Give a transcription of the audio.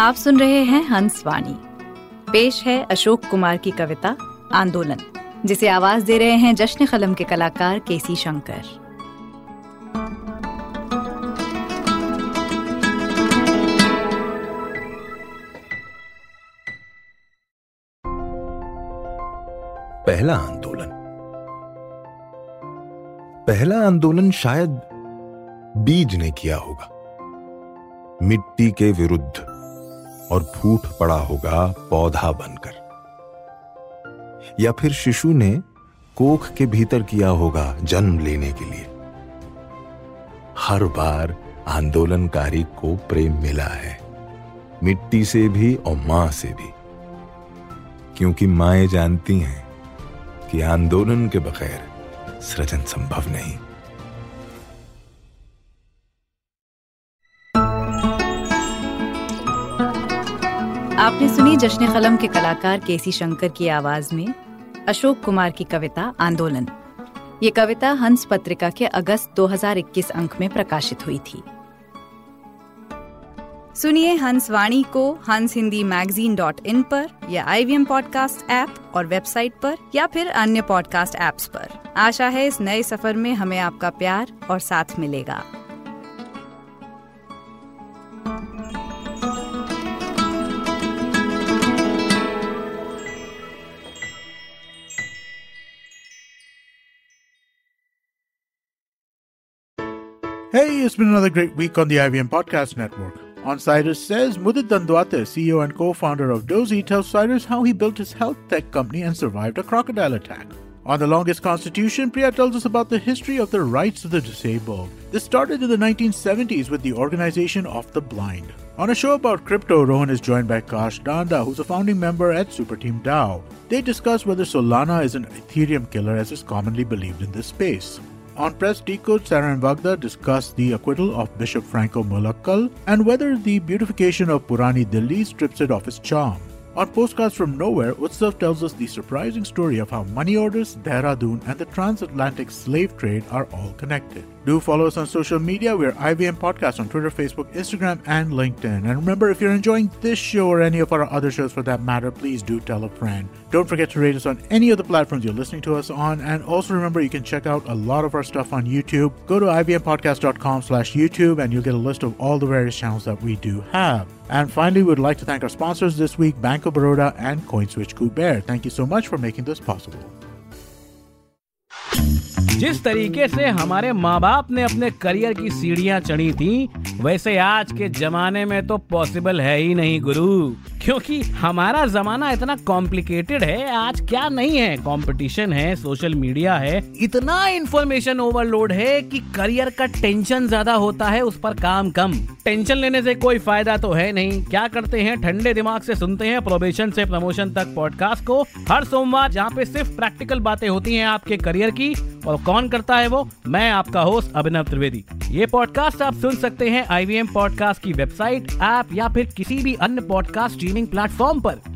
आप सुन रहे हैं हंस वाणी। पेश है अशोक कुमार की कविता, आंदोलन, जिसे आवाज़ दे रहे हैं जश्न कलम के कलाकार केसी शंकर। पहला आंदोलन। पहला आंदोलन शायद बीज ने किया होगा। मिट्टी के विरुद्ध और फूट पड़ा होगा पौधा बनकर। या फिर शिशु ने कोख के भीतर किया होगा जन्म लेने के लिए। हर बार आंदोलनकारी को प्रेम मिला है, मिट्टी से भी और माँ से भी। क्योंकि माएँ जानती हैं कि आंदोलन के बगैर सृजन संभव नहीं। आपने सुनी जश्न कलम के कलाकार केसी शंकर की आवाज़ में अशोक कुमार की कविता आंदोलन। ये कविता हंस पत्रिका के अगस्त 2021 अंक में प्रकाशित हुई थी। सुनिए हंस वाणी को हंस हिंदी मैगजीन डॉट इन पर या आई वी पॉडकास्ट ऐप और वेबसाइट पर या फिर अन्य पॉडकास्ट ऐप्स पर। आशा है इस नए सफ़र में हमें आपका प्यार और साथ मिलेगा। Hey, it's been another great week on the IBM Podcast Network. On Cyrus Says, Mudit Dandwate, CEO and co-founder of Dozy, tells Cyrus how he built his health tech company and survived a crocodile attack. On The Longest Constitution, Priya tells us about the history of the rights of the disabled. This started in the 1970s with the Organization of the Blind. On a show about crypto, Rohan is joined by Kash Danda, who's a founding member at Superteam DAO. They discuss whether Solana is an Ethereum killer as is commonly believed in this space. On Press Decode, Sarah and Vagda discuss the acquittal of Bishop Franco Mulakkal and whether the beautification of Purani Delhi strips it of its charm. On Postcards from Nowhere, Utsav tells us the surprising story of how money orders, Dehradun, and the transatlantic slave trade are all connected. Do follow us on social media. We're IVM Podcast on Twitter, Facebook, Instagram, and LinkedIn. And remember, if you're enjoying this show or any of our other shows for that matter, please do tell a friend. Don't forget to rate us on any of the platforms you're listening to us on. And also remember, you can check out a lot of our stuff on YouTube. Go to ivmpodcast.com slash YouTube and you'll get a list of all the various channels that we do have. And finally, we'd like to thank our sponsors this week, Bank of Baroda and CoinSwitch Kuber. Thank you so much for making this possible. जिस तरीके से हमारे माँ बाप ने अपने career की सीढ़ियाँ चढ़ी थी वैसे आज के जमाने में तो पॉसिबल है ही नहीं गुरु क्योंकि हमारा जमाना इतना कॉम्प्लिकेटेड है, आज क्या नहीं है? कंपटीशन है सोशल मीडिया है, इतना इंफॉर्मेशन ओवरलोड है कि करियर का टेंशन ज़्यादा होता है, उस पर काम कम। टेंशन लेने से कोई फ़ायदा तो है नहीं। क्या करते हैं? ठंडे दिमाग से सुनते हैं प्रोबेशन से प्रमोशन तक पॉडकास्ट को। हर सोमवार जहाँ पे सिर्फ़ प्रैक्टिकल बातें होती हैं आपके करियर की, और कौन करता है वो? मैं आपका होस्ट अभिनव त्रिवेदी। ये पॉडकास्ट आप सुन सकते हैं आई वी पॉडकास्ट की वेबसाइट ऐप या फिर किसी भी अन्य पॉडकास्ट स्ट्रीमिंग प्लेटफॉर्म पर।